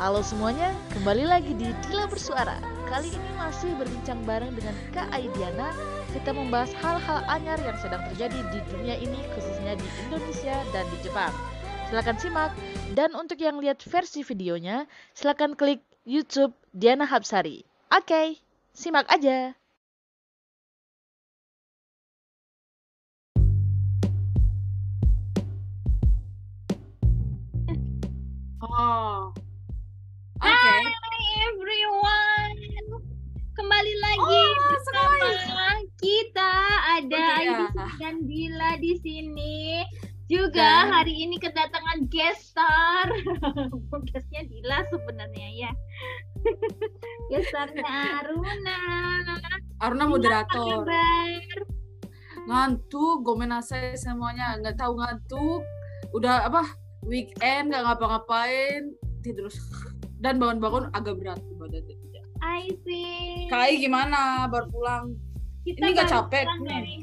Halo semuanya, kembali lagi di Dila Bersuara. Kali ini masih berbincang bareng dengan Kak Aidiana. Kita membahas hal-hal anyar yang sedang terjadi di dunia ini, khususnya di Indonesia dan di Jepang. Silahkan simak. Dan untuk yang lihat versi videonya, silahkan klik YouTube Diana Hapsari. Oke, simak aja. Oh. Kembali lagi Oh, bersama kita ada Oh, iya. Dan Dila di sini. Juga Dan- hari ini kedatangan guest star. Guestnya Dila sebenarnya ya. guest starnya Aruna. Aruna moderator. Ngantuk, gomenasai semuanya nggak tahu ngantuk. Udah apa? Weekend nggak ngapa-ngapain, tidur dan bangun-bangun agak berat badannya. I see. Kai gimana? Baru pulang? Kita ini nggak baru capek? dari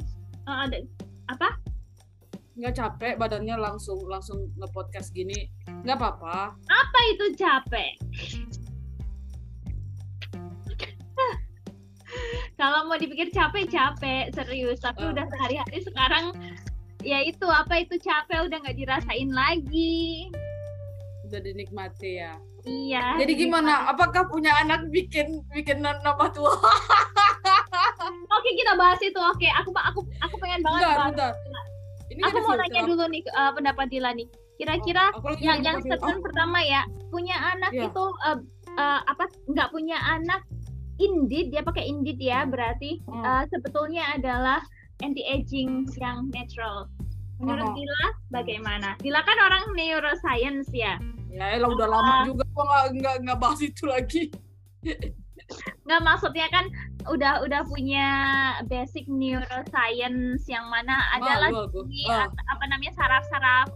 Oh, ada apa? Nggak capek badannya langsung langsung nge-podcast gini? Nggak apa-apa. Apa itu capek? Kalau mau dipikir capek capek serius, tapi Ah. udah sehari-hari sekarang ya itu apa itu capek udah nggak dirasain lagi. Udah dinikmati ya. Iya. Jadi gimana? Apakah punya anak bikin bikin nama tua? Oke kita bahas itu. Oke aku aku aku pengen banget Bentar, bahas. bentar. Ini Aku mau nanya dulu nih eh, pendapat Dila nih. Kira-kira lagi yang yang statement pertama ya punya anak Iya. itu eh, eh, apa nggak punya anak indeed dia pakai indeed ya berarti Hmm. eh, sebetulnya adalah anti aging yang natural menurut Oh. Dila bagaimana Dila kan orang neuroscience ya Ya elah udah lama juga gua nggak nggak nggak bahas itu lagi. nggak maksudnya kan udah udah punya basic neuroscience yang mana adalah Ah, at- apa namanya saraf-saraf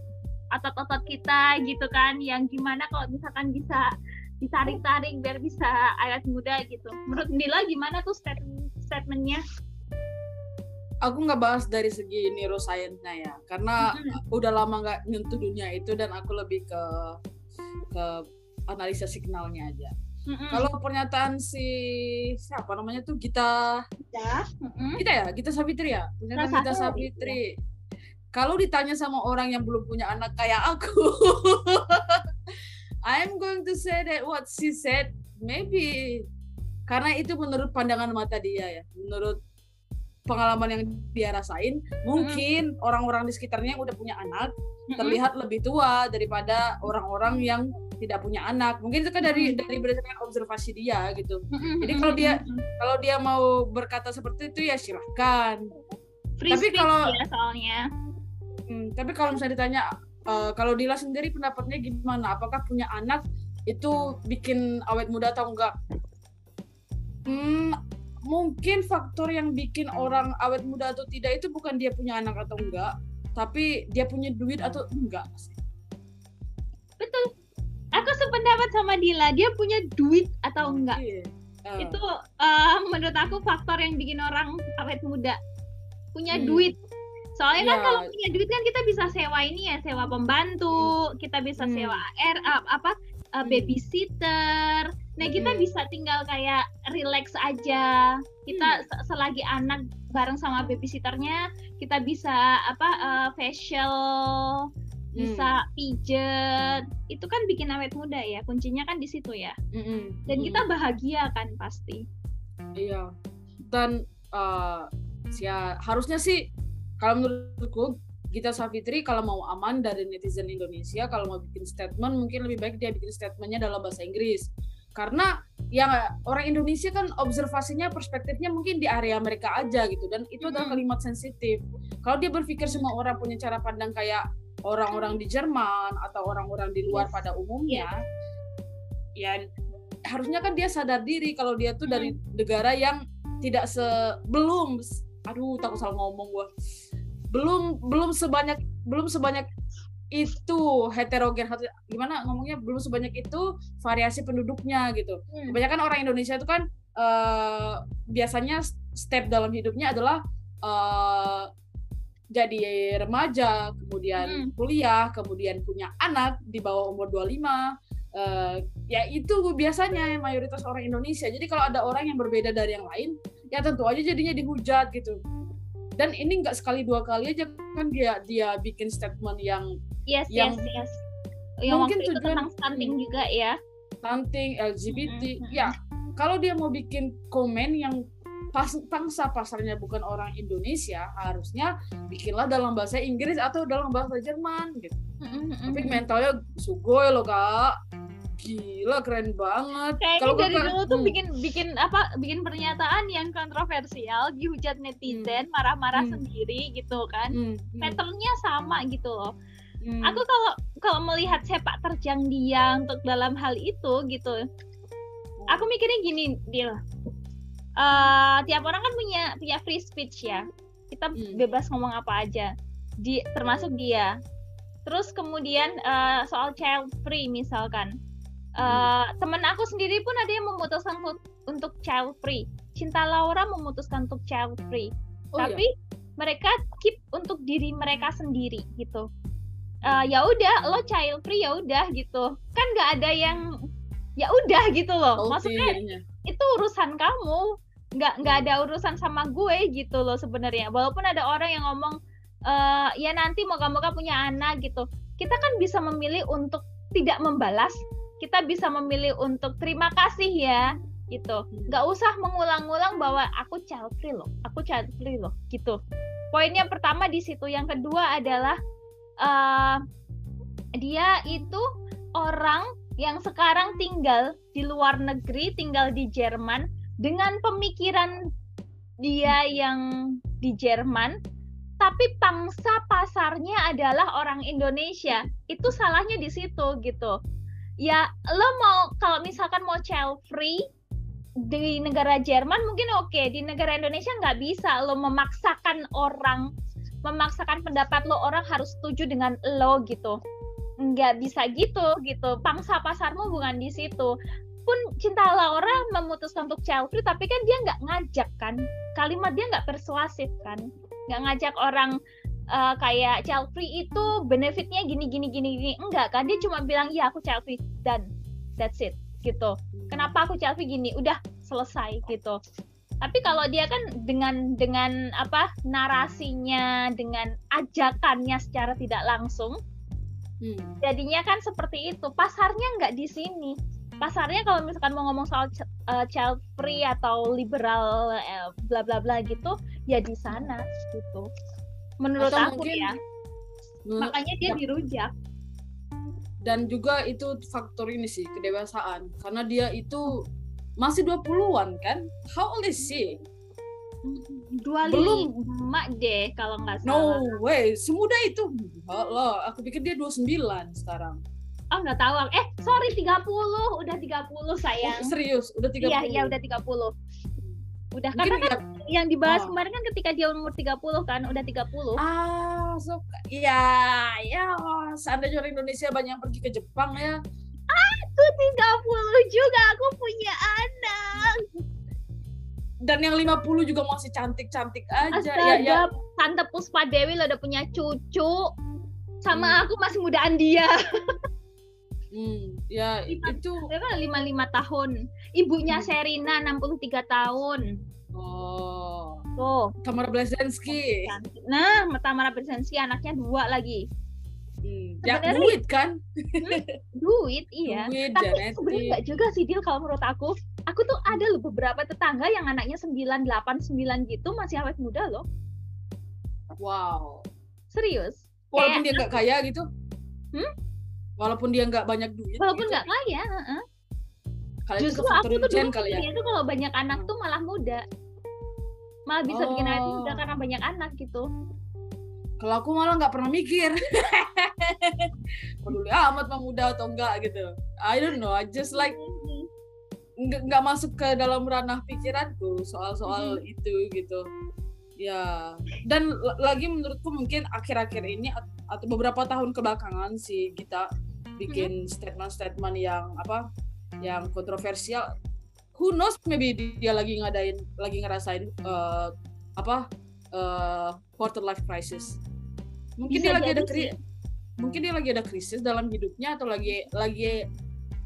otot-otot kita gitu kan yang gimana kalau misalkan bisa ditarik-tarik biar bisa awet muda gitu. Menurut Dila gimana tuh statement statementnya? Aku nggak bahas dari segi neuroscience-nya ya, karena udah lama nggak nyentuh dunia itu dan aku lebih ke ke analisa signalnya aja. Mm-mm. Kalau pernyataan si siapa namanya tuh Gita Ya, mm-mm. Gita ya, Gita Savitri ya, pernyataan Salah Gita satu, Savitri. Kalau ditanya sama orang yang belum punya anak kayak aku, I'm going to say that what she said maybe karena itu menurut pandangan mata dia ya, menurut pengalaman yang dia rasain, mungkin orang-orang di sekitarnya yang udah punya anak. Terlihat lebih tua daripada orang-orang yang tidak punya anak. Mungkin itu kan dari dari berdasarkan observasi dia gitu. Jadi kalau dia-. Kalau dia mau berkata seperti itu ya silahkan. free tapi kalau- ya soalnya Hmm, tapi kalau misalnya ditanya eh, kalau Dila sendiri pendapatnya gimana? Apakah punya anak itu bikin awet muda atau enggak? Hmm, mungkin faktor yang bikin orang awet muda atau tidak itu bukan dia punya anak atau enggak, tapi dia punya duit atau enggak. sih. betul aku sependapat sama Dila dia punya duit atau enggak. Eh, itu eh, menurut aku faktor yang bikin orang awet muda punya Hmm. duit soalnya kan Iya. kalau punya duit kan kita bisa sewa ini ya sewa pembantu kita bisa Hmm. sewa air uh, apa uh, Hmm. babysitter nah kita Hmm. bisa tinggal kayak relax aja kita Hmm. se- selagi anak bareng sama babysitternya kita bisa apa uh, facial bisa pijet itu kan bikin awet muda ya kuncinya kan di situ ya mm-mm, dan kita bahagia kan pasti Iya. Dan eh ya harusnya sih kalau menurutku Gita Savitri kalau mau aman dari netizen Indonesia kalau mau bikin statement mungkin lebih baik dia bikin statementnya dalam bahasa Inggris. Karena ya orang Indonesia kan observasinya perspektifnya mungkin di area mereka aja gitu. Dan itu adalah kalimat sensitif. Kalau dia berpikir semua orang punya cara pandang kayak orang-orang di Jerman atau orang-orang di luar pada umumnya ya harusnya kan dia sadar diri kalau dia tuh dari negara yang tidak se belum aduh takut salah ngomong gua belum belum sebanyak belum sebanyak itu heterogen. Hete- gimana ngomongnya? Belum sebanyak itu variasi penduduknya gitu. Hmm. kebanyakan orang Indonesia itu kan eh, biasanya step dalam hidupnya adalah eh, jadi remaja kemudian Hmm. kuliah kemudian punya anak di bawah umur 25 uh, ya itu biasanya mayoritas orang Indonesia. Jadi kalau ada orang yang berbeda dari yang lain ya tentu aja jadinya dihujat gitu dan ini nggak sekali dua kali aja kan dia dia bikin statement yang yes yang yes yes. Yang mungkin waktu itu tujuan- tentang stunting Hmm. juga ya. Stunting LGBT Mm-mm, ya. Kalau dia mau bikin komen yang pas pangsa pasarnya bukan orang Indonesia harusnya bikinlah dalam bahasa Inggris atau dalam bahasa Jerman gitu. Mm-mm, tapi mm-mm. mentalnya sugoi loh kak gila keren banget Kayaknya dari kakak- dulu tuh hmm, bikin bikin apa bikin pernyataan yang kontroversial, dihujat netizen, marah-marah Hmm. sendiri gitu kan. hmm, hmm, Patternnya sama gitu loh. hmm. Aku kalau kalau melihat sepak terjang dia untuk dalam hal itu gitu, aku mikirnya gini, Dil. Eh, tiap orang kan punya punya free speech ya. Kita Hmm. bebas ngomong apa aja. Di termasuk dia. Terus kemudian eh, soal child free misalkan. Eh, temen aku sendiri pun ada yang memutuskan untuk, child free. Cinta Laura memutuskan untuk child free. Oh, iya. Tapi mereka keep untuk diri mereka sendiri gitu. Eh, ya udah lo child free ya udah gitu. Kan nggak ada yang ya udah gitu loh. Salty Maksudnya jadinya. itu urusan kamu nggak nggak ada urusan sama gue gitu loh sebenarnya walaupun ada orang yang ngomong eh ya nanti moga-moga punya anak gitu kita kan bisa memilih untuk tidak membalas kita bisa memilih untuk terima kasih ya gitu nggak usah mengulang-ulang bahwa aku child free loh aku child free loh gitu poinnya pertama di situ yang kedua adalah eh dia itu orang yang sekarang tinggal di luar negeri, tinggal di Jerman dengan pemikiran dia yang di Jerman, tapi pangsa pasarnya adalah orang Indonesia. Itu salahnya di situ gitu. Ya, lo mau kalau misalkan mau child free di negara Jerman mungkin oke, di negara Indonesia nggak bisa. Lo memaksakan orang memaksakan pendapat lo orang harus setuju dengan lo gitu. Nggak bisa gitu gitu. Pangsa pasarmu bukan di situ. Pun cinta Laura memutuskan untuk child free tapi kan dia nggak ngajak kan. Kalimat dia nggak persuasif kan. Nggak ngajak orang eh, kayak child free itu benefitnya gini gini gini gini. Enggak kan? Dia cuma bilang iya aku child free. Dan that's it gitu. Kenapa aku child free gini? Udah selesai gitu. Tapi kalau dia kan dengan dengan apa narasinya dengan ajakannya secara tidak langsung Hmm. jadinya kan seperti itu. Pasarnya nggak di sini. Pasarnya kalau misalkan mau ngomong soal eh, child free atau liberal eh, bla bla bla gitu ya di sana gitu menurut Atau aku mungkin- ya Menurut- makanya dia ya. dirujak. Dan juga itu faktor ini sih kedewasaan. Karena dia itu masih 20-an kan? How old is she? Dua Belum. lima deh kalau nggak no salah. way. Semudah itu. Allah aku pikir dia 29 sekarang. Oh nggak tahu. Eh sorry 30 udah 30 sayang. Oh, serius? Udah 30 iya iya udah 30 udah Mungkin karena kan yang dibahas Oh. kemarin kan ketika dia umur 30 kan udah 30 ah so ya ya seandainya orang Indonesia banyak yang pergi ke Jepang ya. Aku 30 juga aku punya anak. Dan yang 50 juga masih cantik-cantik aja Astaga, ya. Ya Tante Puspa Dewi lo udah punya cucu. Sama Hmm. aku masih mudaan dia hmm, ya Lima- itu kan 55 tahun. Ibunya Hmm. Serina 63 tahun. Oh. Tuh. Tamara Blazensky nah Tamara Bersensi anaknya dua lagi. Hmm. ya duit kan? Duit iya. Duit tapi sebenarnya nggak juga sih Dil kalau menurut aku. Aku tuh ada loh beberapa tetangga yang anaknya 9, 8, 9 gitu masih awet muda loh. Wow. Serius? Walaupun dia nggak kaya gitu. Hmm? Walaupun dia nggak banyak duit walaupun gitu. nggak kaya heeh. kali itu justru aku tuh dulu kali ya tuh kalau banyak anak tuh malah muda malah bisa bikin awet Oh. muda karena banyak anak gitu kalau aku malah nggak pernah mikir peduli amat mau muda atau enggak gitu I don't know I just like nggak nggak masuk ke dalam ranah pikiranku soal-soal Mm-hmm. itu gitu ya. Dan lagi menurutku mungkin akhir-akhir ini at- atau beberapa tahun kebelakangan sih kita bikin Mm-hmm. statement-statement yang apa yang kontroversial. Who knows maybe dia lagi ngadain lagi ngerasain eh, apa eh, quarter life crisis. Mungkin Bisa dia lagi ada jadi kri- mungkin dia lagi ada krisis dalam hidupnya atau lagi lagi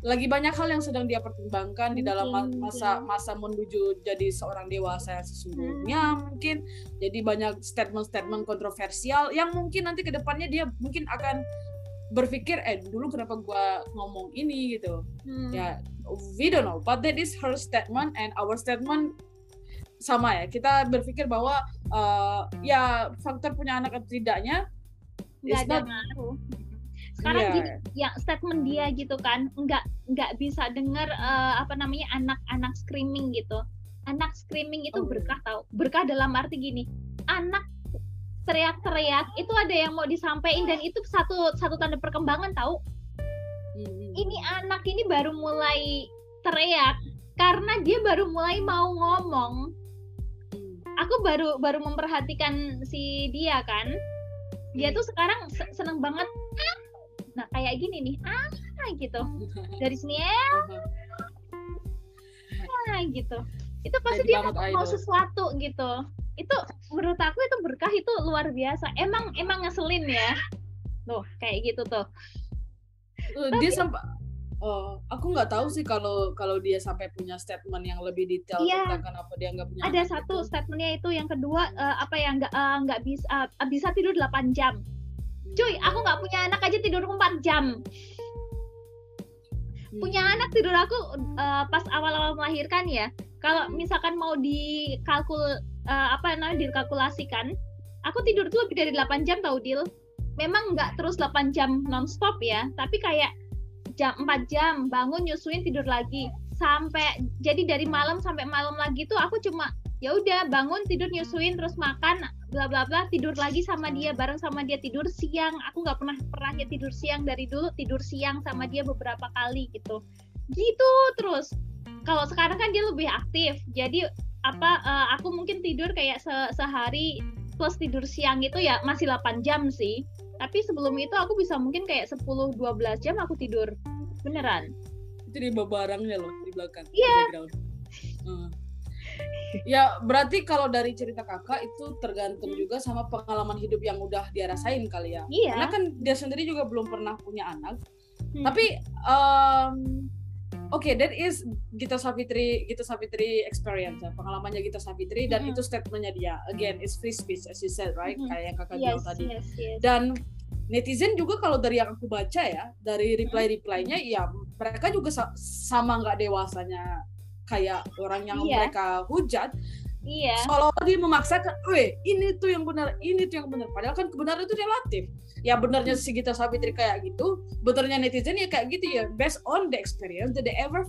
lagi banyak hal yang sedang dia pertimbangkan di dalam ma- Mungkin, masa mungkin. masa menuju jadi seorang dewasa yang sesungguhnya mungkin jadi banyak statement-statement kontroversial yang mungkin nanti ke depannya dia mungkin akan berpikir eh dulu kenapa gua ngomong ini gitu Hmm. ya we don't know but that is her statement and our statement sama ya kita berpikir bahwa uh, ya faktor punya anak atau tidaknya nggak ada not-. Sekarang Iya. gini, ya statement dia gitu kan, nggak nggak bisa dengar eh, apa namanya anak-anak screaming gitu. Anak screaming itu Oh. berkah tau. Berkah dalam arti gini, anak teriak-teriak itu ada yang mau disampaikan dan itu satu satu tanda perkembangan tahu. Hmm. Ini anak ini baru mulai teriak karena dia baru mulai mau ngomong. Hmm. Aku baru baru memperhatikan si dia kan. Dia Hmm. tuh sekarang se- seneng banget. "Ah." Nah kayak gini nih, ah gitu. Dari sini ya ah, gitu. Itu pasti Jadi dia mau, mau idol. sesuatu gitu. Itu menurut aku itu berkah itu luar biasa. Emang emang ngeselin ya. Tuh kayak gitu tuh. Uh, dia sampai Oh, aku nggak tahu sih kalau kalau dia sampai punya statement yang lebih detail Iya. tentang kenapa dia nggak punya Ada satu itu. statementnya itu yang kedua eh, apa ya nggak eh, nggak bisa eh, bisa tidur 8 jam. Cuy, aku nggak punya anak aja tidur 4 jam. Hmm. punya anak tidur aku eh, pas awal-awal melahirkan ya kalau misalkan mau dikalkul eh, apa namanya dikalkulasikan aku tidur tuh lebih dari 8 jam tau Dil memang nggak terus 8 jam nonstop ya tapi kayak jam 4 jam bangun nyusuin tidur lagi sampai jadi dari malam sampai malam lagi tuh aku cuma ya udah bangun tidur nyusuin terus makan bla bla bla tidur lagi sama dia bareng sama dia tidur siang. Aku nggak pernah pernah ya tidur siang dari dulu tidur siang sama dia beberapa kali gitu. Gitu terus. Kalau sekarang kan dia lebih aktif. Jadi apa eh, aku mungkin tidur kayak se- sehari plus tidur siang itu ya masih 8 jam sih. Tapi sebelum itu aku bisa mungkin kayak 10-12 jam aku tidur. Beneran. Itu di bawah barangnya loh di belakang Iya. background. Hmm. ya berarti kalau dari cerita kakak itu tergantung Hmm. juga sama pengalaman hidup yang udah dia rasain kali ya iya karena kan dia sendiri juga belum pernah punya anak Hmm. tapi um, oke that is Gita Savitri Gita Savitri experience ya, pengalamannya Gita Savitri dan Mhm. itu statementnya dia again it's free speech as you said right Mhm. kayak yang kakak yes bilang tadi yes yes dan netizen juga kalau dari yang aku baca ya dari Hmm. reply reply-nya ya mereka juga sa- sama nggak dewasanya kayak orang yang Iya. mereka hujat iya seolah-olah dia memaksakan, weh ini tuh yang benar, ini tuh yang benar. Padahal kan kebenaran itu relatif. Ya benernya si Gita Savitri kayak gitu, benernya netizen ya kayak gitu ya, based on the experience that they ever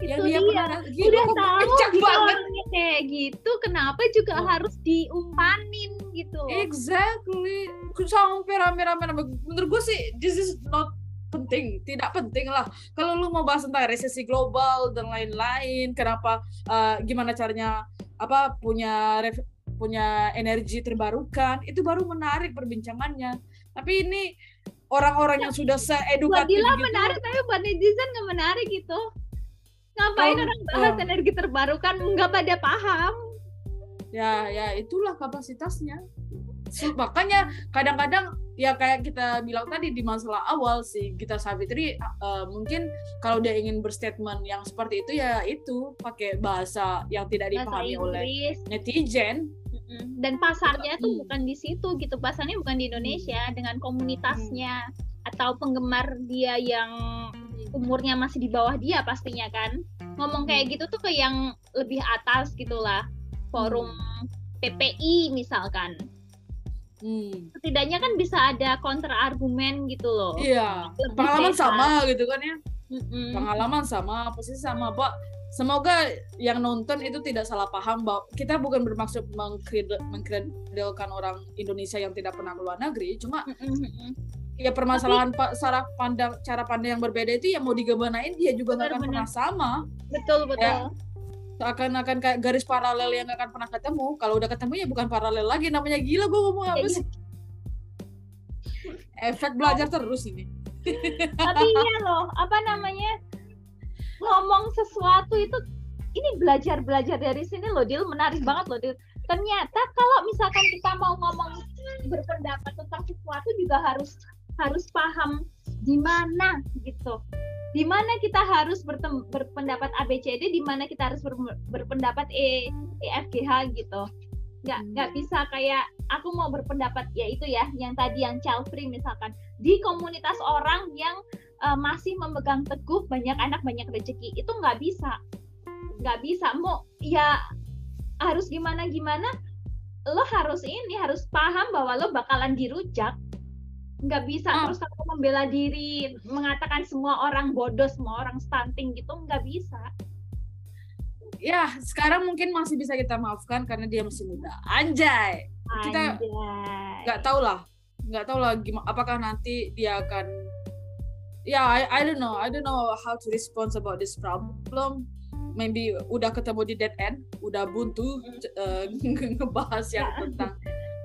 yang Itu dia dia. pernah gila udah kok tahu gitu banget. kayak gitu kenapa juga Oh. harus diumpanin gitu Exactly. Sampai rame-rame rame. Menurut gue sih this is not penting, tidak penting lah. Kalau lu mau bahas tentang resesi global dan lain-lain, kenapa eh, gimana caranya apa punya ref- punya energi terbarukan, itu baru menarik perbincangannya. Tapi ini orang-orang yang sudah buat seedukatif Dila gitu, menarik tapi buat netizen nggak menarik gitu ngapain Kalau- orang bahas oh. energi terbarukan nggak pada paham ya ya itulah kapasitasnya. Makanya kadang-kadang ya kayak kita bilang tadi di masalah awal sih Gita Savitri uh, mungkin kalau dia ingin berstatement yang seperti itu ya itu pakai bahasa yang tidak bahasa dipahami oleh Inggris. netizen. Dan pasarnya tuh Hmm. bukan di situ gitu pasarnya bukan di Indonesia dengan komunitasnya atau penggemar dia yang umurnya masih di bawah dia pastinya kan. Ngomong kayak gitu tuh ke yang lebih atas gitulah forum PPI misalkan Hmm. setidaknya kan bisa ada counter argumen gitu loh Iya, Lebih pengalaman sehat. sama gitu kan ya. Mm-mm. Pengalaman sama, posisi sama, Pak. Semoga yang nonton itu tidak salah paham bahwa kita bukan bermaksud mengkredel- mengkredelkan orang Indonesia yang tidak pernah ke luar negeri, cuma mm-mm. ya permasalahan pak cara pandang cara pandang yang berbeda itu yang mau digemanain dia juga nggak akan pernah sama betul betul akan akan kayak garis paralel yang nggak akan pernah ketemu. Kalau udah ketemu ya bukan paralel lagi namanya gila gue ngomong apa sih? Efek belajar terus ini. Tapi iya loh apa namanya? Ngomong sesuatu itu ini belajar belajar dari sini loh Dil. Menarik banget loh Dil. Ternyata kalau misalkan kita mau ngomong berpendapat tentang sesuatu juga harus harus paham di mana gitu di mana kita harus berpendapat ABCD, di mana kita harus ber, berpendapat E, EFGH gitu. Nggak nggak Hmm. bisa kayak aku mau berpendapat ya itu ya, yang tadi yang child free misalkan di komunitas orang yang eh, masih memegang teguh banyak anak banyak rezeki itu nggak bisa, nggak bisa. Mau ya harus gimana gimana, lo harus ini harus paham bahwa lo bakalan dirujak nggak bisa Ah. terus kamu membela diri mengatakan semua orang bodoh semua orang stunting gitu nggak bisa Ya, sekarang mungkin masih bisa kita maafkan karena dia masih muda. Anjay. Kita Anjay. nggak tahu lah nggak tahu gimana apakah nanti dia akan ya I, I don't know I don't know how to respond about this problem maybe udah ketemu di dead end udah buntu eh, ngebahas yang Ya. tentang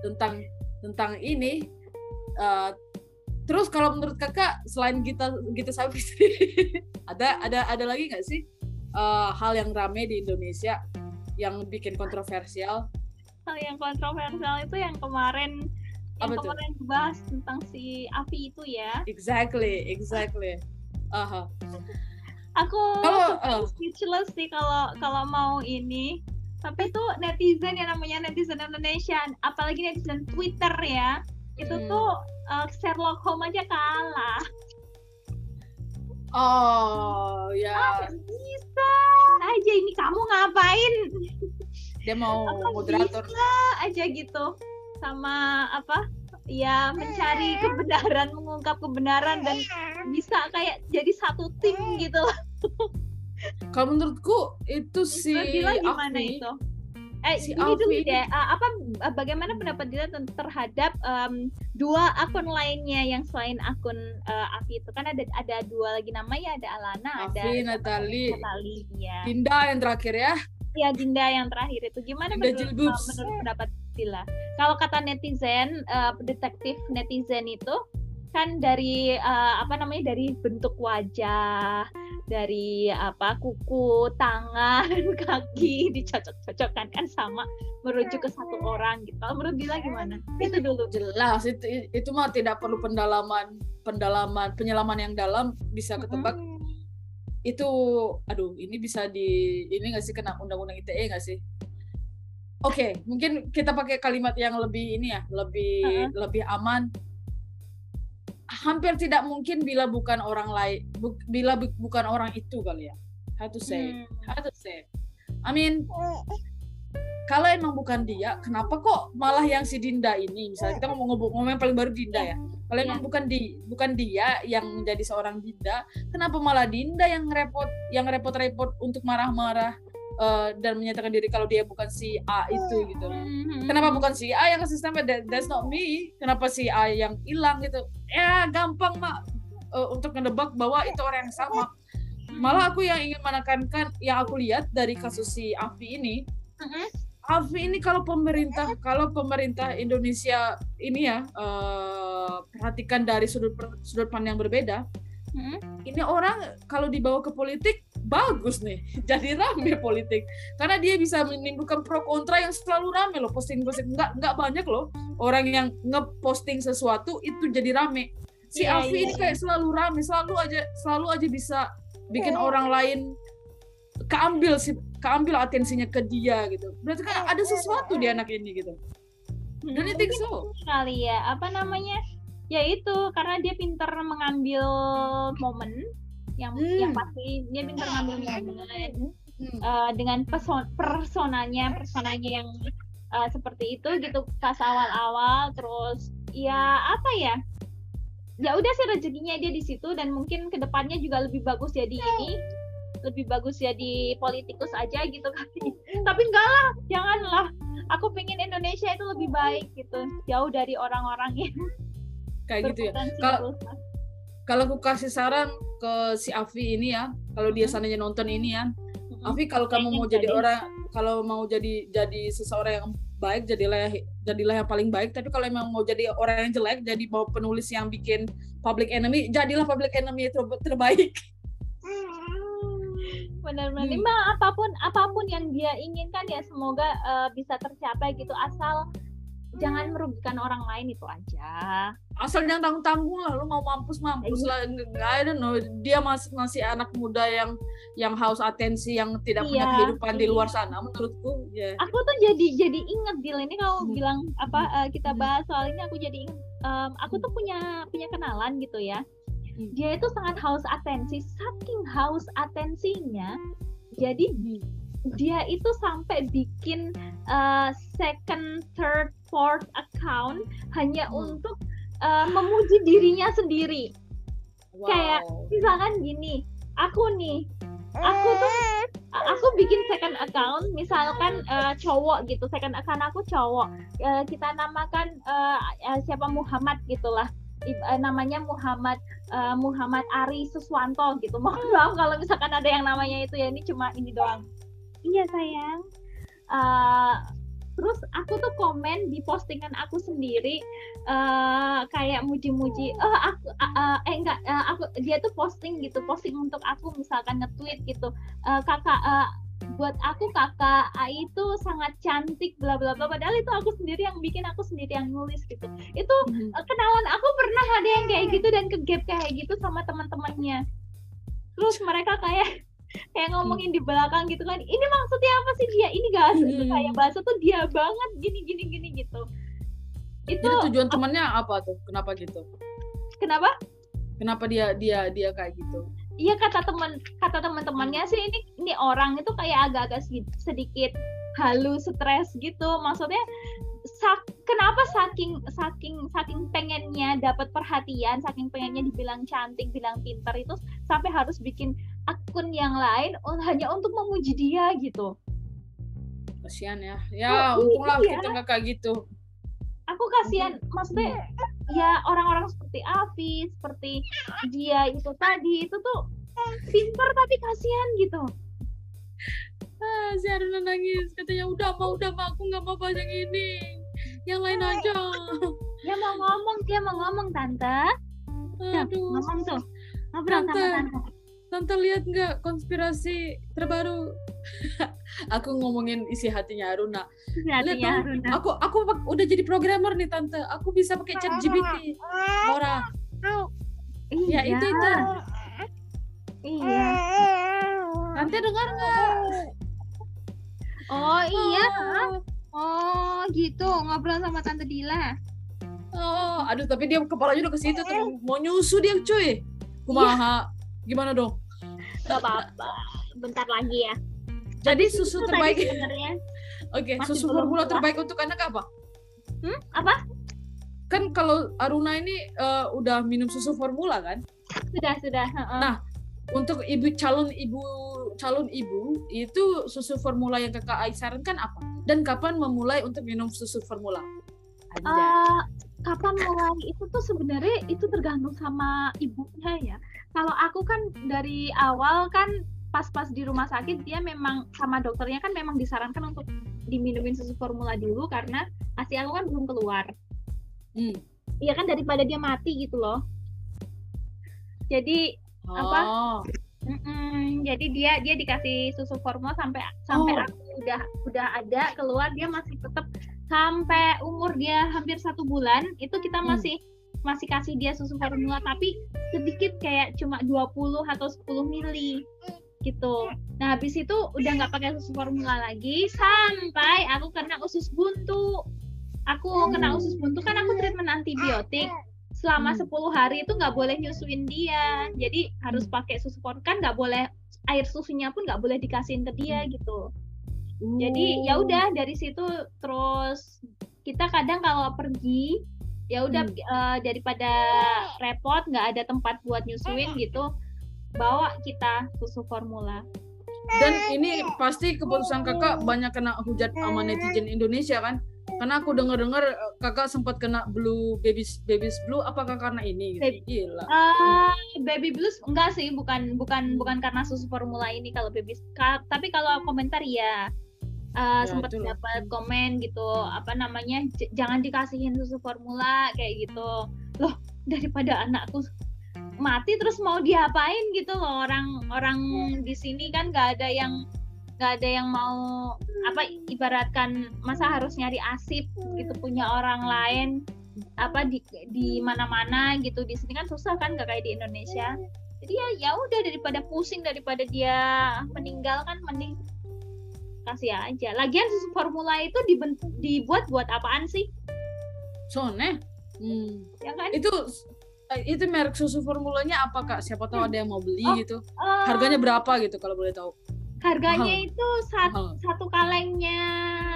tentang tentang ini Eh, terus kalau menurut kakak selain kita kita Savitri ada ada ada lagi nggak sih eh, hal yang rame di Indonesia yang bikin kontroversial? Hal yang kontroversial itu yang kemarin yang Apa kemarin dibahas tentang si Avi itu ya. Exactly exactly. Aha. aku Kalau, eh. speechless sih kalau kalau mau ini. Tapi tuh netizen yang namanya netizen Indonesia apalagi netizen Twitter ya itu Hmm. tuh eh, Sherlock Holmes aja kalah. Oh ya, Ah, bisa. Aja ini kamu ngapain? Dia mau Apa moderator. bisa aja gitu. Sama apa ya mencari kebenaran mengungkap kebenaran dan bisa kayak jadi satu tim gitu Kalau menurutku itu si Dila gimana Afi, itu? Eh Si ini dulu deh uh, apa uh, bagaimana pendapat Dila ten- terhadap um, dua akun lainnya yang selain akun uh, Afi itu? Kan ada ada dua lagi namanya ada Alana ada Afi, Natali, Natali ya Dinda yang terakhir ya. ya Dinda yang terakhir itu. Gimana Dinda menurut, uh, menurut pendapat Dila? Kalau kata netizen, uh, detektif netizen itu kan dari uh, apa namanya dari bentuk wajah, dari apa kuku, tangan, kaki dicocok-cocokkan kan sama merujuk ke satu orang gitu. Menurut Dila gimana? Itu dulu. Jelas itu itu mah tidak perlu pendalaman pendalaman penyelaman yang dalam bisa ketebak itu aduh ini bisa di ini nggak sih kena undang-undang ITE nggak sih? Oke, mungkin kita pakai kalimat yang lebih ini ya, lebih Uh-uh. lebih aman. Hampir tidak mungkin bila bukan orang lain, bu- bila bu- bukan orang itu kali ya. How to say? Hmm. How to say? I mean, kalau emang bukan dia, kenapa kok malah yang si Dinda ini? Misalnya kita mau ngomong, ngomong yang paling baru Dinda ya. Kalau emang Iya. bukan di bukan dia yang menjadi seorang Dinda, kenapa malah Dinda yang repot yang repot-repot untuk marah-marah eh, dan menyatakan diri kalau dia bukan si A itu gitu. Mhm. Kenapa bukan si A yang kasih stamp That, that's not me. Kenapa si A yang hilang gitu? Ya gampang mak eh, untuk ngedebak bahwa itu orang yang sama. Malah aku yang ingin menekankan yang aku lihat dari kasus si Afi ini, Mhm. Afi ini kalau pemerintah kalau pemerintah Indonesia ini ya eh, perhatikan dari sudut sudut pandang yang berbeda, Mhm. ini orang kalau dibawa ke politik bagus nih. Jadi rame politik. Karena dia bisa menimbulkan pro kontra yang selalu rame loh posting posting nggak nggak banyak loh orang yang ngeposting sesuatu itu jadi rame. Si Iya, Afi iya. ini kayak selalu rame selalu aja selalu aja bisa bikin orang lain keambil sih keambil atensinya ke dia gitu. Berarti kan ada sesuatu di anak ini gitu. Dan I think so kali ya apa namanya ya itu karena dia pintar mengambil momen yang Hmm. yang pasti. Dia pintar mengambil momen Hmm. eh, dengan person personanya personanya yang eh, seperti itu gitu pas awal-awal. Terus ya apa ya? Ya udah sih rezekinya dia di situ dan mungkin ke depannya juga lebih bagus jadi ini. Lebih bagus jadi politikus aja gitu kan. Tapi enggak lah janganlah. Aku pengen Indonesia itu lebih baik gitu jauh dari orang-orang yang kayak gitu ya Kalau- kalau aku kasih saran ke si Afi ini ya, kalau dia Mhm. seandainya nonton ini ya, Mm-mm. Afi kalau kamu mau jadi orang, kalau mau jadi jadi seseorang yang baik, jadilah jadilah yang paling baik. Tapi kalau emang mau jadi orang yang jelek, jadi mau penulis yang bikin public enemy, jadilah public enemy ter- terbaik. benar-benar Hmm. Memang apa pun apa pun yang dia inginkan ya semoga eh, bisa tercapai gitu asal jangan merugikan orang lain itu aja asal jangan tanggung tanggung lah lu mau mampus mampus Iya. lah nggak ada no dia masih masih anak muda yang yang haus atensi yang tidak punya Iya, kehidupan di iya. luar sana menurutku ya aku tuh jadi jadi inget Dil ini kamu Hmm. bilang apa eh, kita Hmm. bahas soal ini aku jadi inget aku tuh punya punya kenalan gitu ya dia itu sangat haus atensi saking haus atensinya jadi dia itu sampai bikin uh, second, third, fourth account hanya Hmm. untuk uh, memuji dirinya sendiri. wow. kayak- Misalkan gini, aku nih, aku tuh aku bikin second account, misalkan uh, cowok gitu, second account aku cowok, Uh, kita namakan uh, uh, siapa Muhammad gitulah. Uh, namanya Muhammad uh, Muhammad Ari Suswanto gitu. Mohon maaf kalau misalkan ada yang namanya itu ya ini cuma ini doang. Iya sayang. Uh, terus aku tuh komen di postingan aku sendiri uh, kayak muji-muji oh aku uh, uh, eh enggak uh, aku dia tuh posting gitu posting untuk aku misalkan nge-tweet gitu Uh, kakak uh, buat aku kakak Ai itu sangat cantik bla bla bla padahal itu aku sendiri yang bikin aku sendiri yang nulis gitu. Itu uh, kenalan aku pernah ada yang kayak gitu dan ke gap kayak gitu sama teman-temannya. Terus mereka kayak kayak ngomongin di belakang gitu kan ini maksudnya apa sih dia? Ini gak asli Hmm. kayak bahasa tuh dia banget gini gini gini gitu. Itu jadi tujuan temannya apa tuh? Kenapa gitu? Kenapa? Kenapa dia dia dia kayak gitu? Iya kata teman kata teman-temannya sih ini ini orang itu kayak agak-agak sedi- sedikit halu stres gitu. Maksudnya sak, kenapa saking saking saking pengennya dapat perhatian saking pengennya dibilang cantik bilang pintar itu sampai harus bikin akun yang lain hanya untuk memuji dia gitu. Kasihan ya. Ya Oh, untunglah iya. kita nggak kayak gitu. Aku kasihan maksudnya ya orang-orang seperti Afi seperti dia itu tadi itu tuh pintar tapi kasihan gitu. Ah si Aruna nangis katanya udah mau udah mau aku nggak mau bahas yang ini. Yang lain aja. Dia mau ngomong dia mau ngomong tante. Aduh. ngomong tuh. Ngobrol sama Tante. Tante lihat nggak konspirasi terbaru? Aku ngomongin isi hatinya Aruna hatinya Lihat dong, Haruna. aku aku udah jadi programmer nih tante. Aku bisa pakai chat GPT Laura. Ya iya. itu itu. Iya. Tante dengar nggak? Oh iya Ah. oh gitu. Ngobrol sama tante Dila. Oh, aduh tapi dia kepalanya udah ke situ tuh mau nyusu dia cuy. Kumaha? Gimana dong? Gak apa-apa bentar lagi ya Jadi susu Itu terbaik. Oke, Masih susu formula terbaik untuk anak apa? hmm apa Kan kalau Aruna ini eh, udah minum susu formula kan? sudah sudah heeh. Nah, Untuk ibu calon ibu calon ibu itu susu formula yang kakak Ai sarankan apa? Dan kapan memulai untuk minum susu formula? Eh, kapan mulai itu tuh sebenarnya itu tergantung sama ibunya ya. Kalau aku kan dari awal kan pas-pas di rumah sakit dia memang sama dokternya kan memang disarankan untuk diminumin susu formula dulu karena asi aku kan belum keluar. Hmm. Iya kan daripada dia mati gitu loh. Jadi apa? Oh. mm-mm, jadi dia dia dikasih susu formula sampai sampai Oh. aku udah udah ada keluar dia masih tetap sampai umur dia hampir satu bulan itu kita Hmm. Masih kasih dia susu formula tapi sedikit kayak cuma 20 atau 10 mili gitu. Nah habis itu udah nggak pakai susu formula lagi sampai aku kena usus buntu. Aku kena usus buntu kan aku treatment antibiotik selama Hmm. 10 hari itu nggak boleh nyusuin dia. Jadi harus Hmm. pakai susu formula kan nggak boleh air susunya pun nggak boleh dikasihin ke dia gitu. Jadi ya Oh. udah dari situ terus kita kadang kalau pergi ya udah Hmm. eh, daripada repot nggak ada tempat buat nyusuin gitu bawa kita susu formula. Dan ini pasti keputusan kakak banyak kena hujat sama netizen Indonesia kan? Karena aku dengar-dengar eh, kakak sempat kena blue babies babies blue apakah karena ini? Baby- Gila. Eh, baby blues enggak sih bukan bukan bukan karena susu formula ini kalau baby ka- tapi kalau komentar ya Ya, eh, sempat itulah. dapat komen gitu apa namanya "J- jangan dikasihin susu formula kayak gitu. Loh daripada anakku mati terus mau diapain gitu loh orang orang di sini kan nggak ada yang nggak ada yang mau apa ibaratkan masa harus nyari asip gitu punya orang lain apa di di mana-mana gitu. Di sini kan susah kan nggak kayak di Indonesia. Jadi ya ya udah daripada pusing daripada dia meninggal kan mending kasih aja. Lagian susu formula itu dibentuk dibuat buat apaan sih? Soalnya hmm, ya kan? Itu itu merek susu formulanya apa kak? Siapa tahu ada yang mau beli Oh, gitu. Eh, harganya berapa gitu kalau boleh tahu? Harganya mahal. itu sat- Mahal. satu kalengnya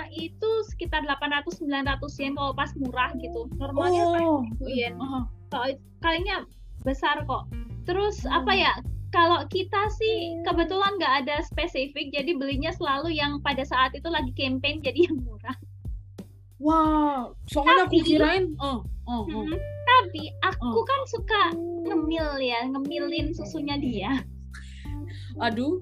itu sekitar 800 900 yen kalau pas murah gitu. Normalnya oh. 1000 yen. Kalau kalengnya besar kok. Terus Hmm. apa ya kalau kita sih kebetulan nggak ada spesifik jadi belinya selalu yang pada saat itu lagi campaign jadi yang murah wow soalnya aku Tapi- kirain oh oh, oh. Mhm. tapi aku Oh. kan suka ngemil ya ngemilin susunya dia aduh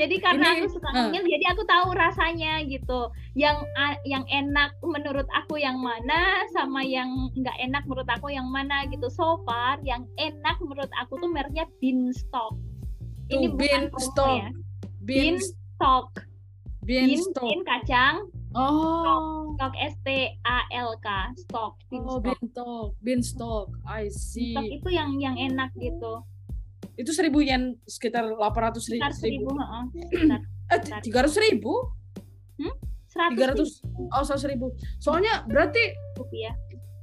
jadi karena Ini, aku suka eh. ngemil jadi aku tahu rasanya gitu. Yang yang enak menurut aku yang mana sama yang nggak enak menurut aku yang mana gitu. So far yang enak menurut aku tuh mereknya Beanstalk. Ini Tuh, bukan Beanstalk. ya. Bean Beanstalk. Bean bean, stock kacang. Oh. Stalk S T A L K stalk. Oh Beanstalk. beanstalk. Beanstalk. I see. Beanstalk itu yang yang enak gitu itu seribu yen sekitar 800 ribu, sekitar seribu eh tiga ratus ribu? Seratus tiga ratus oh seratus ribu. Soalnya berarti rupiah.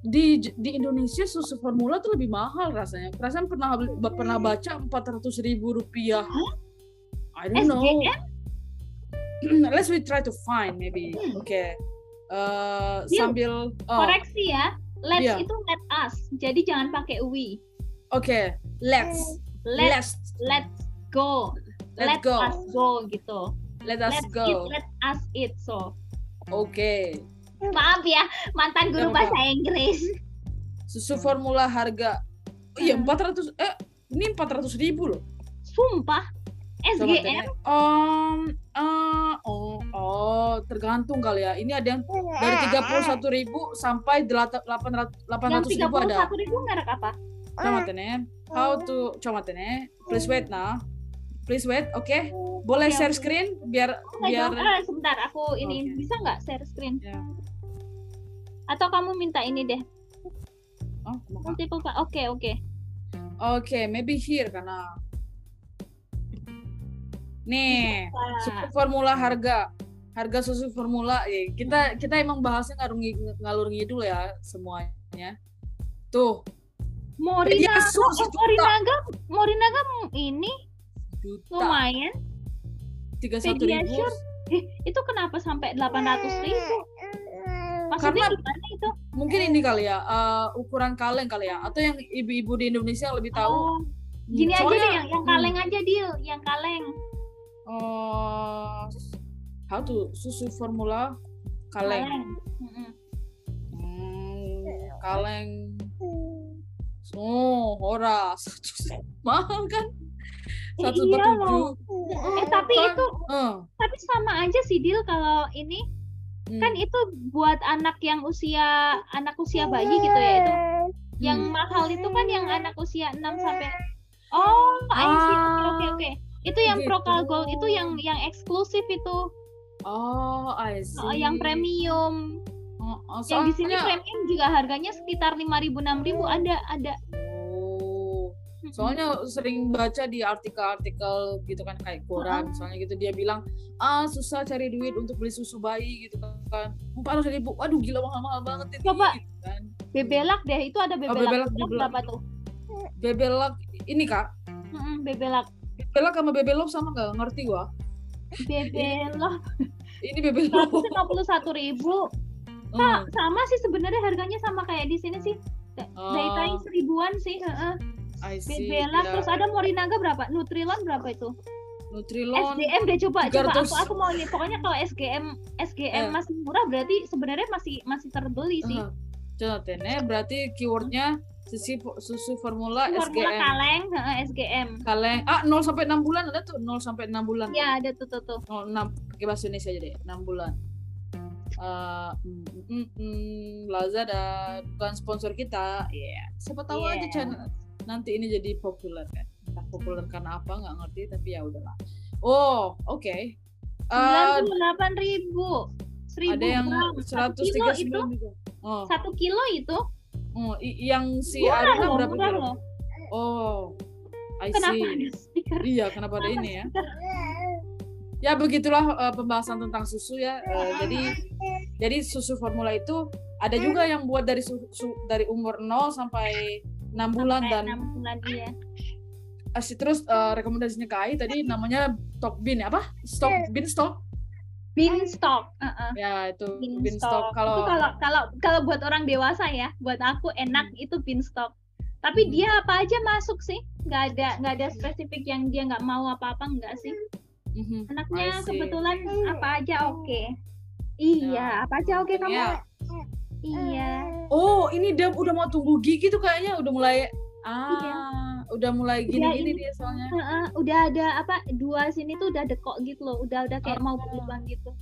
di di Indonesia susu formula tuh lebih mahal rasanya. Perasaan pernah pernah baca empat ratus ribu rupiah. I don't know. Let's we try to find maybe. Hmm. oke. Eh, Deal. sambil oh, koreksi ya. Let's Iya. itu let us. Jadi jangan pakai we. Oke let's let let's let's go. Let's let go. us go gitu. Let us let's eat go let us eat so. Oke. Maaf ya mantan guru bahasa Inggris. Susu formula harga. Oh iya Hmm. 400 eh ini 400 ribu loh. Sumpah. SGM. Om, eh, oh, oh, tergantung kali ya. Ini ada yang dari tiga puluh satu ribu sampai delapan delapan yang ratus tiga ribu puluh ada. satu ribu merek apa? Coba tanya. How to, coba tanya. Please wait nah. Please wait, oke? Boleh Oke, share oke. screen biar Nggak, biar. Eh, sebentar aku ini Oke. bisa nggak share screen Ya. atau kamu minta ini deh Oh, multiple oke oke Oke, maybe here karena. Nih, susu formula harga harga susu formula ya kita kita emang bahasnya ngalur ngidul ya semuanya tuh Morinaga Ya. Morinaga Morinaga ini juta lumayan tiga satu ribu. Eh, itu kenapa sampai 800 ribu? Maksudnya Karena- gimana itu? mungkin ini kali ya eh, ukuran kaleng kali ya atau yang ibu-ibu di Indonesia yang lebih tahu Oh, gini aja Soalnya- deh, yang, yang kaleng aja deal, yang kaleng. eh, how to susu formula kaleng Mm-mm. Hmm, kaleng oh ora mahal kan satu iya tujuh loh. Eh tapi Kan- itu Eh, tapi sama aja sih deal kalau ini hmm. kan itu buat anak yang usia anak usia bayi gitu ya itu. Yang Hmm. mahal itu kan yang anak usia 6 sampai Oh, I see. Oke Ah, oke oke. Itu yang gitu. Procal Gold itu yang yang eksklusif itu, Oh, I see. Oh, yang premium. Oh, oh, Yang di sini soalnya- premium juga harganya sekitar 5.000 6.000 ada ada. Oh, soalnya sering baca di artikel-artikel gitu kan kayak koran, soalnya gitu dia bilang ah susah cari duit untuk beli susu bayi gitu kan. Empat ratus ribu, waduh gila mahal-mahal banget ini. Coba. gitu kan. Bebelak deh, itu ada bebelak. bebelak, Bebelak bebelak. berapa tuh? Bebelak ini kak, Mm-mm, bebelak. bebelak sama bebelop sama nggak ngerti gua. Bebelak Ini bebelop. 151 ribu. Hmm. Sama sih sebenarnya harganya sama kayak di sini sih. Oh, Daitai seribuan sih. heeh. I see. Bebelak ya. terus ada Morinaga berapa? Nutrilon berapa itu? Nutrilon. SGM deh coba coba 300. aku aku mau lihat pokoknya kalau SGM SGM Eh. masih murah berarti sebenarnya masih masih terbeli sih. Uh, Coba tene berarti keywordnya susu susu formula Formula SGM. kaleng heeh, SGM. Kaleng. Ah 0 sampai 6 bulan ada tuh 0 sampai 6 bulan. Ya ada tuh tuh tuh. 0 6 pakai bahasa Indonesia aja deh 6 bulan. Eh, mm, mm, mm, Lazada bukan sponsor kita, ya siapa tahu aja Yes. channel nanti ini jadi populer kan. Entah populer karena apa nggak ngerti tapi ya udahlah. Oh oke. Eh, delapan ribu. Seribu ada yang. Satu kilo itu 139 juga. Oh, satu kilo itu oh, yang si murah Aruna loh, berapa murah loh. Oh, I Kenapa see. ada stiker? Iya, kenapa ada ini ya? Ya begitulah eh, pembahasan tentang susu ya. Eh, jadi jadi susu formula itu ada juga yang buat dari su- su- dari umur 0 sampai 6 bulan Sampai dan enam bulan iya. kasih terus eh, rekomendasinya ke Ai tadi namanya Tok Bean apa? Stock Bean Stock. Beanstalk. Heeh. Ya itu Bean beanstalk. Stock kalau kalau kalau kalau buat orang dewasa ya, buat aku enak itu beanstalk. Tapi Hmm. dia apa aja masuk sih, nggak ada nggak ada spesifik yang dia nggak mau apa-apa nggak sih. Mhm. Anaknya kebetulan apa aja oke. Iya, Ya. apa aja oke kamu. Ya. Iya. Oh, ini dia udah mau tumbuh gigi tuh kayaknya udah mulai ah, Iya. udah mulai Udah gini-gini ini. dia soalnya. Heeh, udah ada apa dua sini tuh udah dekok gitu loh, udah udah kayak mau Oh. berlubang gitu.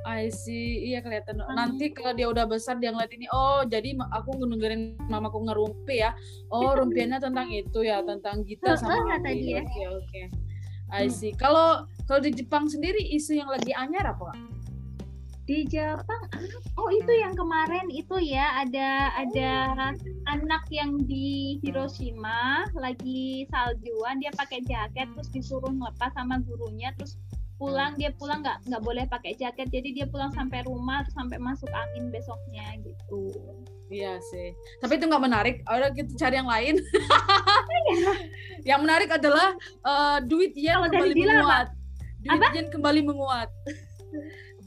I see, iya kelihatan. Hmm. Nanti kalau dia udah besar dia ngeliat ini, oh jadi ma- aku ngedengerin mamaku ngerumpi ya. Oh rumpiannya tentang itu ya, tentang kita sama Heeh, kata Abi. dia. I Hmm. see. Kalau kalau di Jepang sendiri isu yang lagi anyar apa? Di Jepang, oh itu yang kemarin itu ya ada ada anak yang di Hiroshima lagi saljuan dia pakai jaket terus disuruh ngelepas sama gurunya terus pulang dia pulang nggak nggak boleh pakai jaket jadi dia pulang sampai rumah sampai masuk angin besoknya gitu. Iya sih. Tapi itu nggak menarik. Udah kita cari yang lain. yang menarik adalah eh, duit yen Kalau kembali Dila apa? menguat. Duit yen kembali menguat.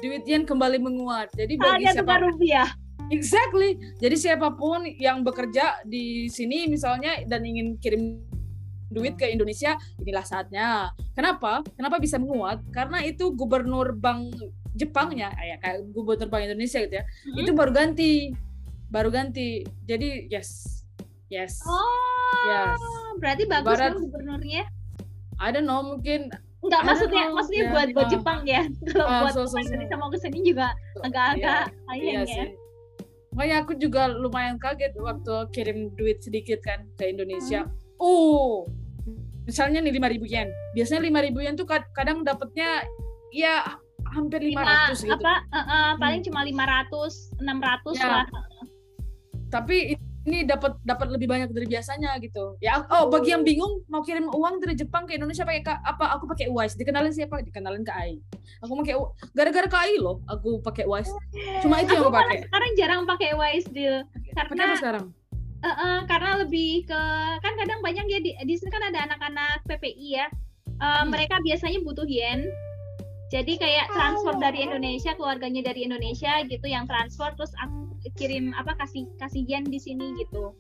duit yen kembali menguat. Jadi bagi Hanya siapa rupiah. Exactly. Jadi siapa pun yang bekerja di sini misalnya dan ingin kirim duit ke Indonesia, inilah saatnya. Kenapa? Kenapa bisa menguat? Karena itu gubernur bank Jepangnya, ya kayak gubernur bank Indonesia gitu ya. Hmm? Itu baru ganti. Baru ganti. Jadi yes. Yes. Oh, Yes. berarti bagus Barat- dong gubernurnya. I don't know, mungkin Enggak maksudnya know, maksudnya ya, buat buat ah. Jepang ya. Kalau Ah, buat so, so, so. Indonesia mau ke sini juga agak-agak sayang Iya ya. sih. Makanya aku juga lumayan kaget waktu kirim duit sedikit kan ke Indonesia. Hmm. Oh, misalnya nih 5000 yen. Biasanya 5000 yen tuh kad- kadang dapatnya ya hampir 500 Lima, gitu. apa eh, eh, paling cuma 500 600 Ya. lah Tapi ini dapat dapat lebih banyak dari biasanya gitu. Ya oh bagi yang bingung mau kirim uang dari Jepang ke Indonesia pakai ka- apa? Aku pakai Wise. Dikenalin siapa? Dikenalin ke Ai. Aku pakai gara-gara ke Ai loh aku pakai Wise. Cuma itu yang aku aku malah pakai. sekarang jarang pakai Wise deal Pakai apa karena sekarang? Eh, eh, karena lebih ke kan kadang banyak ya di, di sini kan ada anak-anak PPI ya Eh, Hmm. mereka biasanya butuh yen jadi kayak transfer dari Indonesia keluarganya dari Indonesia gitu yang transfer terus aku kirim apa kasih kasih yen di sini gitu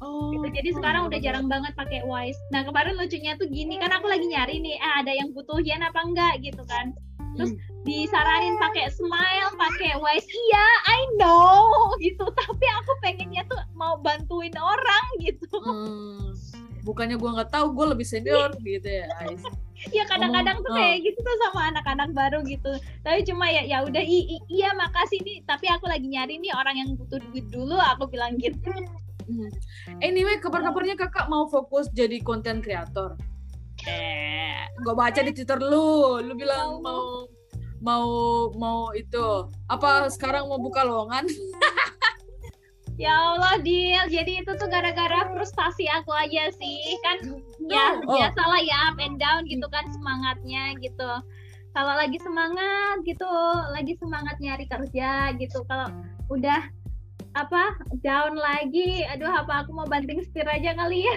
Oh. gitu. Jadi sekarang udah jarang banget pakai Wise. Nah kemarin lucunya tuh gini kan aku lagi nyari nih, ah ada yang butuh yen apa enggak gitu kan. Terus disaranin pakai Smile, pakai Wise. Iya, I know gitu. Tapi aku pengennya tuh mau bantuin orang gitu. Hmm, bukannya gua nggak tahu, gua lebih senior gitu ya. Ya kadang-kadang tuh Oh. kayak gitu tuh sama anak-anak baru gitu. Tapi cuma ya ya udah iya makasih nih. Tapi aku lagi nyari nih orang yang butuh duit dulu. Aku bilang gitu. Hmm. Anyway, kabar-kabarnya kakak mau fokus jadi konten kreator. Eh, gua baca di Twitter lu, lu bilang mau mau mau itu apa sekarang mau buka lowongan? Ya Allah, Dil. Jadi itu tuh gara-gara frustasi aku aja sih. Kan ya Oh. biasalah ya up and down gitu kan semangatnya gitu. Kalau lagi semangat gitu, lagi semangat nyari kerja gitu. Kalau udah apa down lagi, aduh apa aku mau banting setir aja kali ya?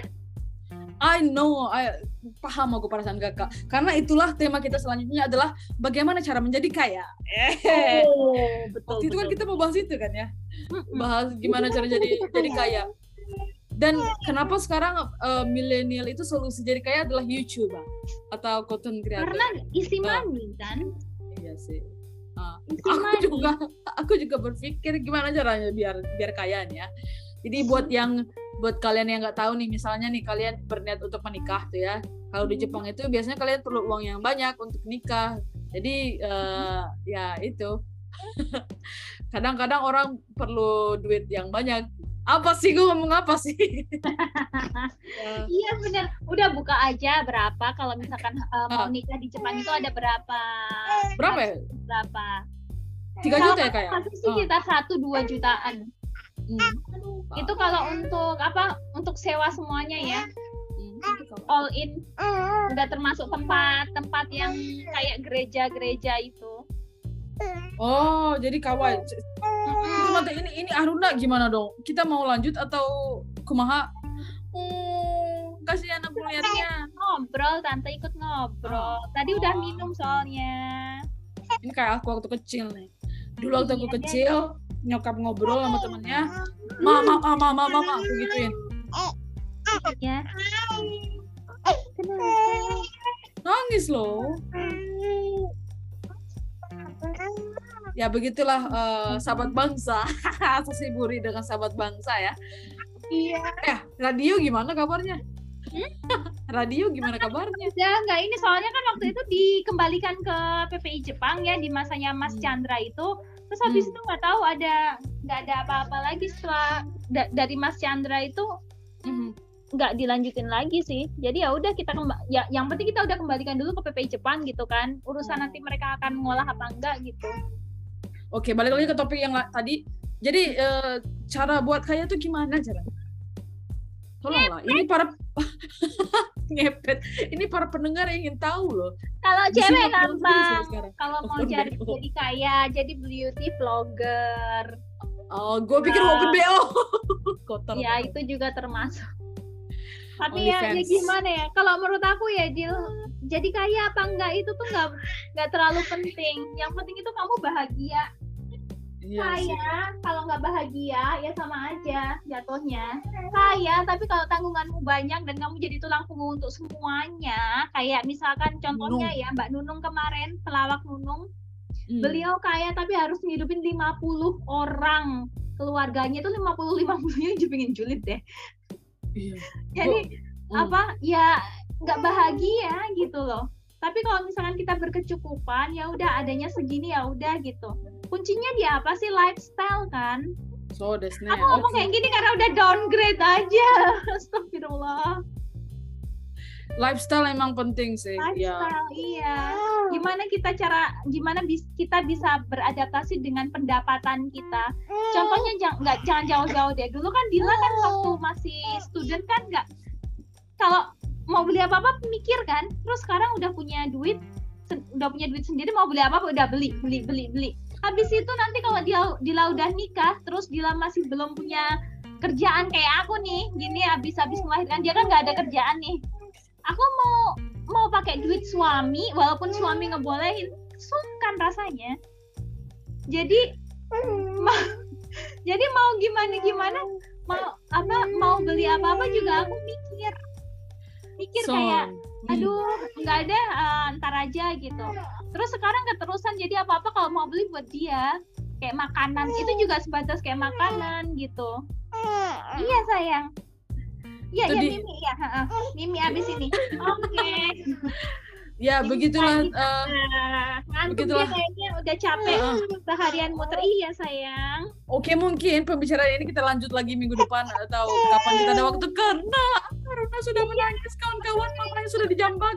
I know, I paham aku perasaan kakak. Karena itulah tema kita selanjutnya adalah bagaimana cara menjadi kaya. Eh, Oh, betul. waktu itu kan betul. kita mau bahas itu kan ya. Bahas gimana cara jadi jadi kaya. Dan kenapa sekarang eh, milenial itu solusi jadi kaya adalah YouTube Bang? atau content creator? Karena isi Ah. money kan. Iya sih. Isi aku money. juga aku juga berpikir gimana caranya biar biar kaya nih ya. Jadi buat yang buat kalian yang nggak tahu nih misalnya nih kalian berniat untuk menikah tuh ya. Kalau di Jepang itu biasanya kalian perlu uang yang banyak untuk nikah. Jadi eh, ya itu. Kadang-kadang orang perlu duit yang banyak Apa sih gue ngomong apa sih? Ya. Iya bener. Udah buka aja berapa kalau misalkan uh, mau Ah. nikah di Jepang itu ada berapa? Berapa ya? Berapa? Tiga juta ya kayak? Pasti sekitar satu dua jutaan. Itu kalau untuk apa? Untuk sewa semuanya ya. All in udah termasuk tempat-tempat yang kayak gereja-gereja itu. Oh, jadi kawan. Cuma ini ini Aruna gimana dong? Kita mau lanjut atau kumaha? Hmm, kasihan aku liatnya. Ngobrol, tante ikut ngobrol. Tadi udah Oh. minum soalnya. Ini kayak aku waktu kecil nih. Dulu waktu aku Iya, kecil, nyokap ngobrol sama temennya, mama, mama, mama, mama, aku gituin. Ya. Kenapa? Nangis loh. Ya begitulah eh, sahabat bangsa. Sesiburi dengan sahabat bangsa ya. Iya. Eh, radio gimana kabarnya? radio gimana kabarnya? Udah nggak ini soalnya kan waktu itu dikembalikan ke PPI Jepang ya di masanya Mas Hmm. Chandra itu. Terus habis Hmm. itu nggak tahu ada nggak ada apa-apa lagi setelah da- dari Mas Chandra itu Mhm. nggak dilanjutin lagi sih. Jadi ya udah kita ya yang penting kita udah kembalikan dulu ke PPI Jepang gitu kan. Urusan Hmm. nanti mereka akan ngolah apa enggak gitu. Oke, balik lagi ke topik yang tadi. Jadi eh, cara buat kaya tuh gimana caranya? Tolonglah, ini para ngepet. Ini para pendengar yang ingin tahu loh. Kalau cewek gampang. Kalau mau Oh, jadi BO. jadi kaya, jadi beauty vlogger. Oh, gue pikir mau ke BO. Kotor. Ya itu juga termasuk. Tapi ya, ya gimana ya? Kalau menurut aku ya Dil, jadi kaya apa enggak itu tuh nggak nggak terlalu penting. Yang penting itu kamu bahagia. Iya sih. Kaya kalau nggak bahagia ya sama aja jatuhnya. Kaya tapi kalau tanggunganmu banyak dan kamu jadi tulang punggung untuk semuanya, kayak misalkan contohnya ya Mbak Nunung kemarin, pelawak Nunung, Hmm. beliau kaya tapi harus ngidupin 50 orang keluarganya itu 50 50 nya pengen julid deh. Iya. Jadi Hmm. apa ya nggak bahagia gitu loh tapi kalau misalkan kita berkecukupan ya udah adanya segini ya udah gitu. Kuncinya di apa sih? Lifestyle kan? So, desne. aku ngomong Oke. kayak gini karena udah downgrade aja. Astagfirullah. Lifestyle emang penting sih. Ya. lifestyle iya. Gimana kita cara gimana bis, kita bisa beradaptasi dengan pendapatan kita? Contohnya jangan nggak jangan jauh-jauh deh. Dulu kan Dila kan waktu masih student kan nggak kalau mau beli apa apa mikir kan. Terus sekarang udah punya duit udah punya duit sendiri mau beli apa apa udah beli beli beli beli. Habis itu nanti kalau dia Dila udah nikah terus Dila masih belum punya kerjaan kayak aku nih gini habis habis melahirkan dia kan nggak ada kerjaan nih. Aku mau mau pakai duit suami walaupun suami ngebolehin sungkan rasanya. Jadi ma- jadi mau gimana gimana mau apa mau beli apa apa juga aku mikir mikir So, kayak hmm. aduh nggak ada eh, ntar aja gitu. Terus sekarang keterusan jadi apa apa kalau mau beli buat dia kayak makanan. Itu juga sebatas kayak makanan gitu. Iya sayang. Iya iya Mimi ya heeh. Mimi abis ini. Oke Ya, begitulah lagi, eh, Begitulah. kayaknya udah capek Heeh. seharian muter iya sayang Oke mungkin pembicaraan ini kita lanjut lagi minggu depan atau kapan kita ada waktu karena karena sudah menangis kawan-kawan mamanya sudah dijambak.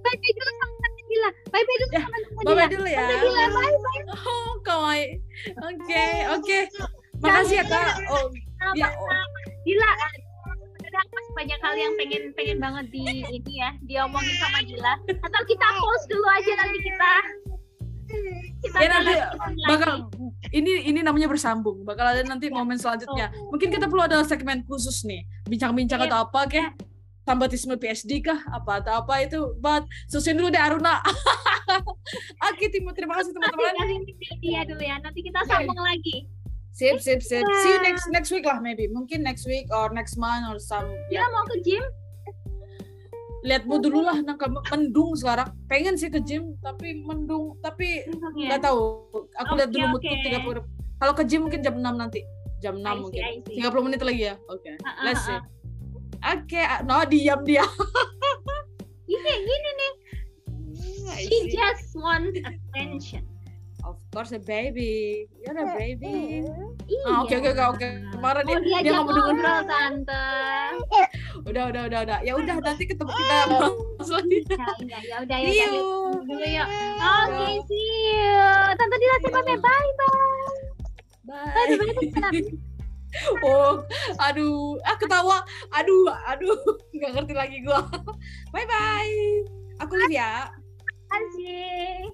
bye bye dulu sama Tante Dila bye bye dulu Ya, sama Tante Bye Dila bye dulu ya. Tante Dila bye bye Oh, kawaii. Oke, oke. Makasih ya Kak. Oh, ya. oh. Dila ada masih banyak hal yang pengen pengen banget di ini ya diomongin sama Dila atau kita pause dulu aja nanti kita kita Ya, nanti lanjutin lagi. bakal ini ini namanya bersambung. Bakal ada nanti momen selanjutnya. Mungkin kita perlu ada segmen khusus nih, bincang-bincang Iya. atau apa kek? Sambatisme PSD kah? Apa atau apa itu? But susun dulu deh Aruna. Oke, terima kasih teman-teman. dia dulu ya nanti kita sambung lagi Sip, sip, sip. See you next next week lah maybe. Mungkin next week or next month or some. Ya, mau ke gym lihat mood dulu lah. Nangka mendung sekarang. Pengen sih ke gym, tapi mendung. Tapi ya nggak tahu. Aku lihat Oke, dulu oke. 30. Kalau ke gym mungkin jam 6 nanti. Jam 6 I see, mungkin. See. 30 menit lagi ya. Oke. Ah, ah, Let's see. ah. Oke, ah, no diam dia. Ini gini nih she just want attention course a baby. You're a baby. Iya. Oke oke oke oke. Kemarin dia, Mau dia nggak mau ngobrol tante. Udah udah udah udah. Ya udah nanti ketemu kita selanjutnya. Ya, ya, ya udah ya. See you. yuk. Dulu yuk. Oke, see you. Tante Dila sih bye bye bye. Bye. Oh, aduh, ah ketawa. Aduh, aduh, nggak ngerti lagi gua. Bye bye. Aku Livia. Ansi.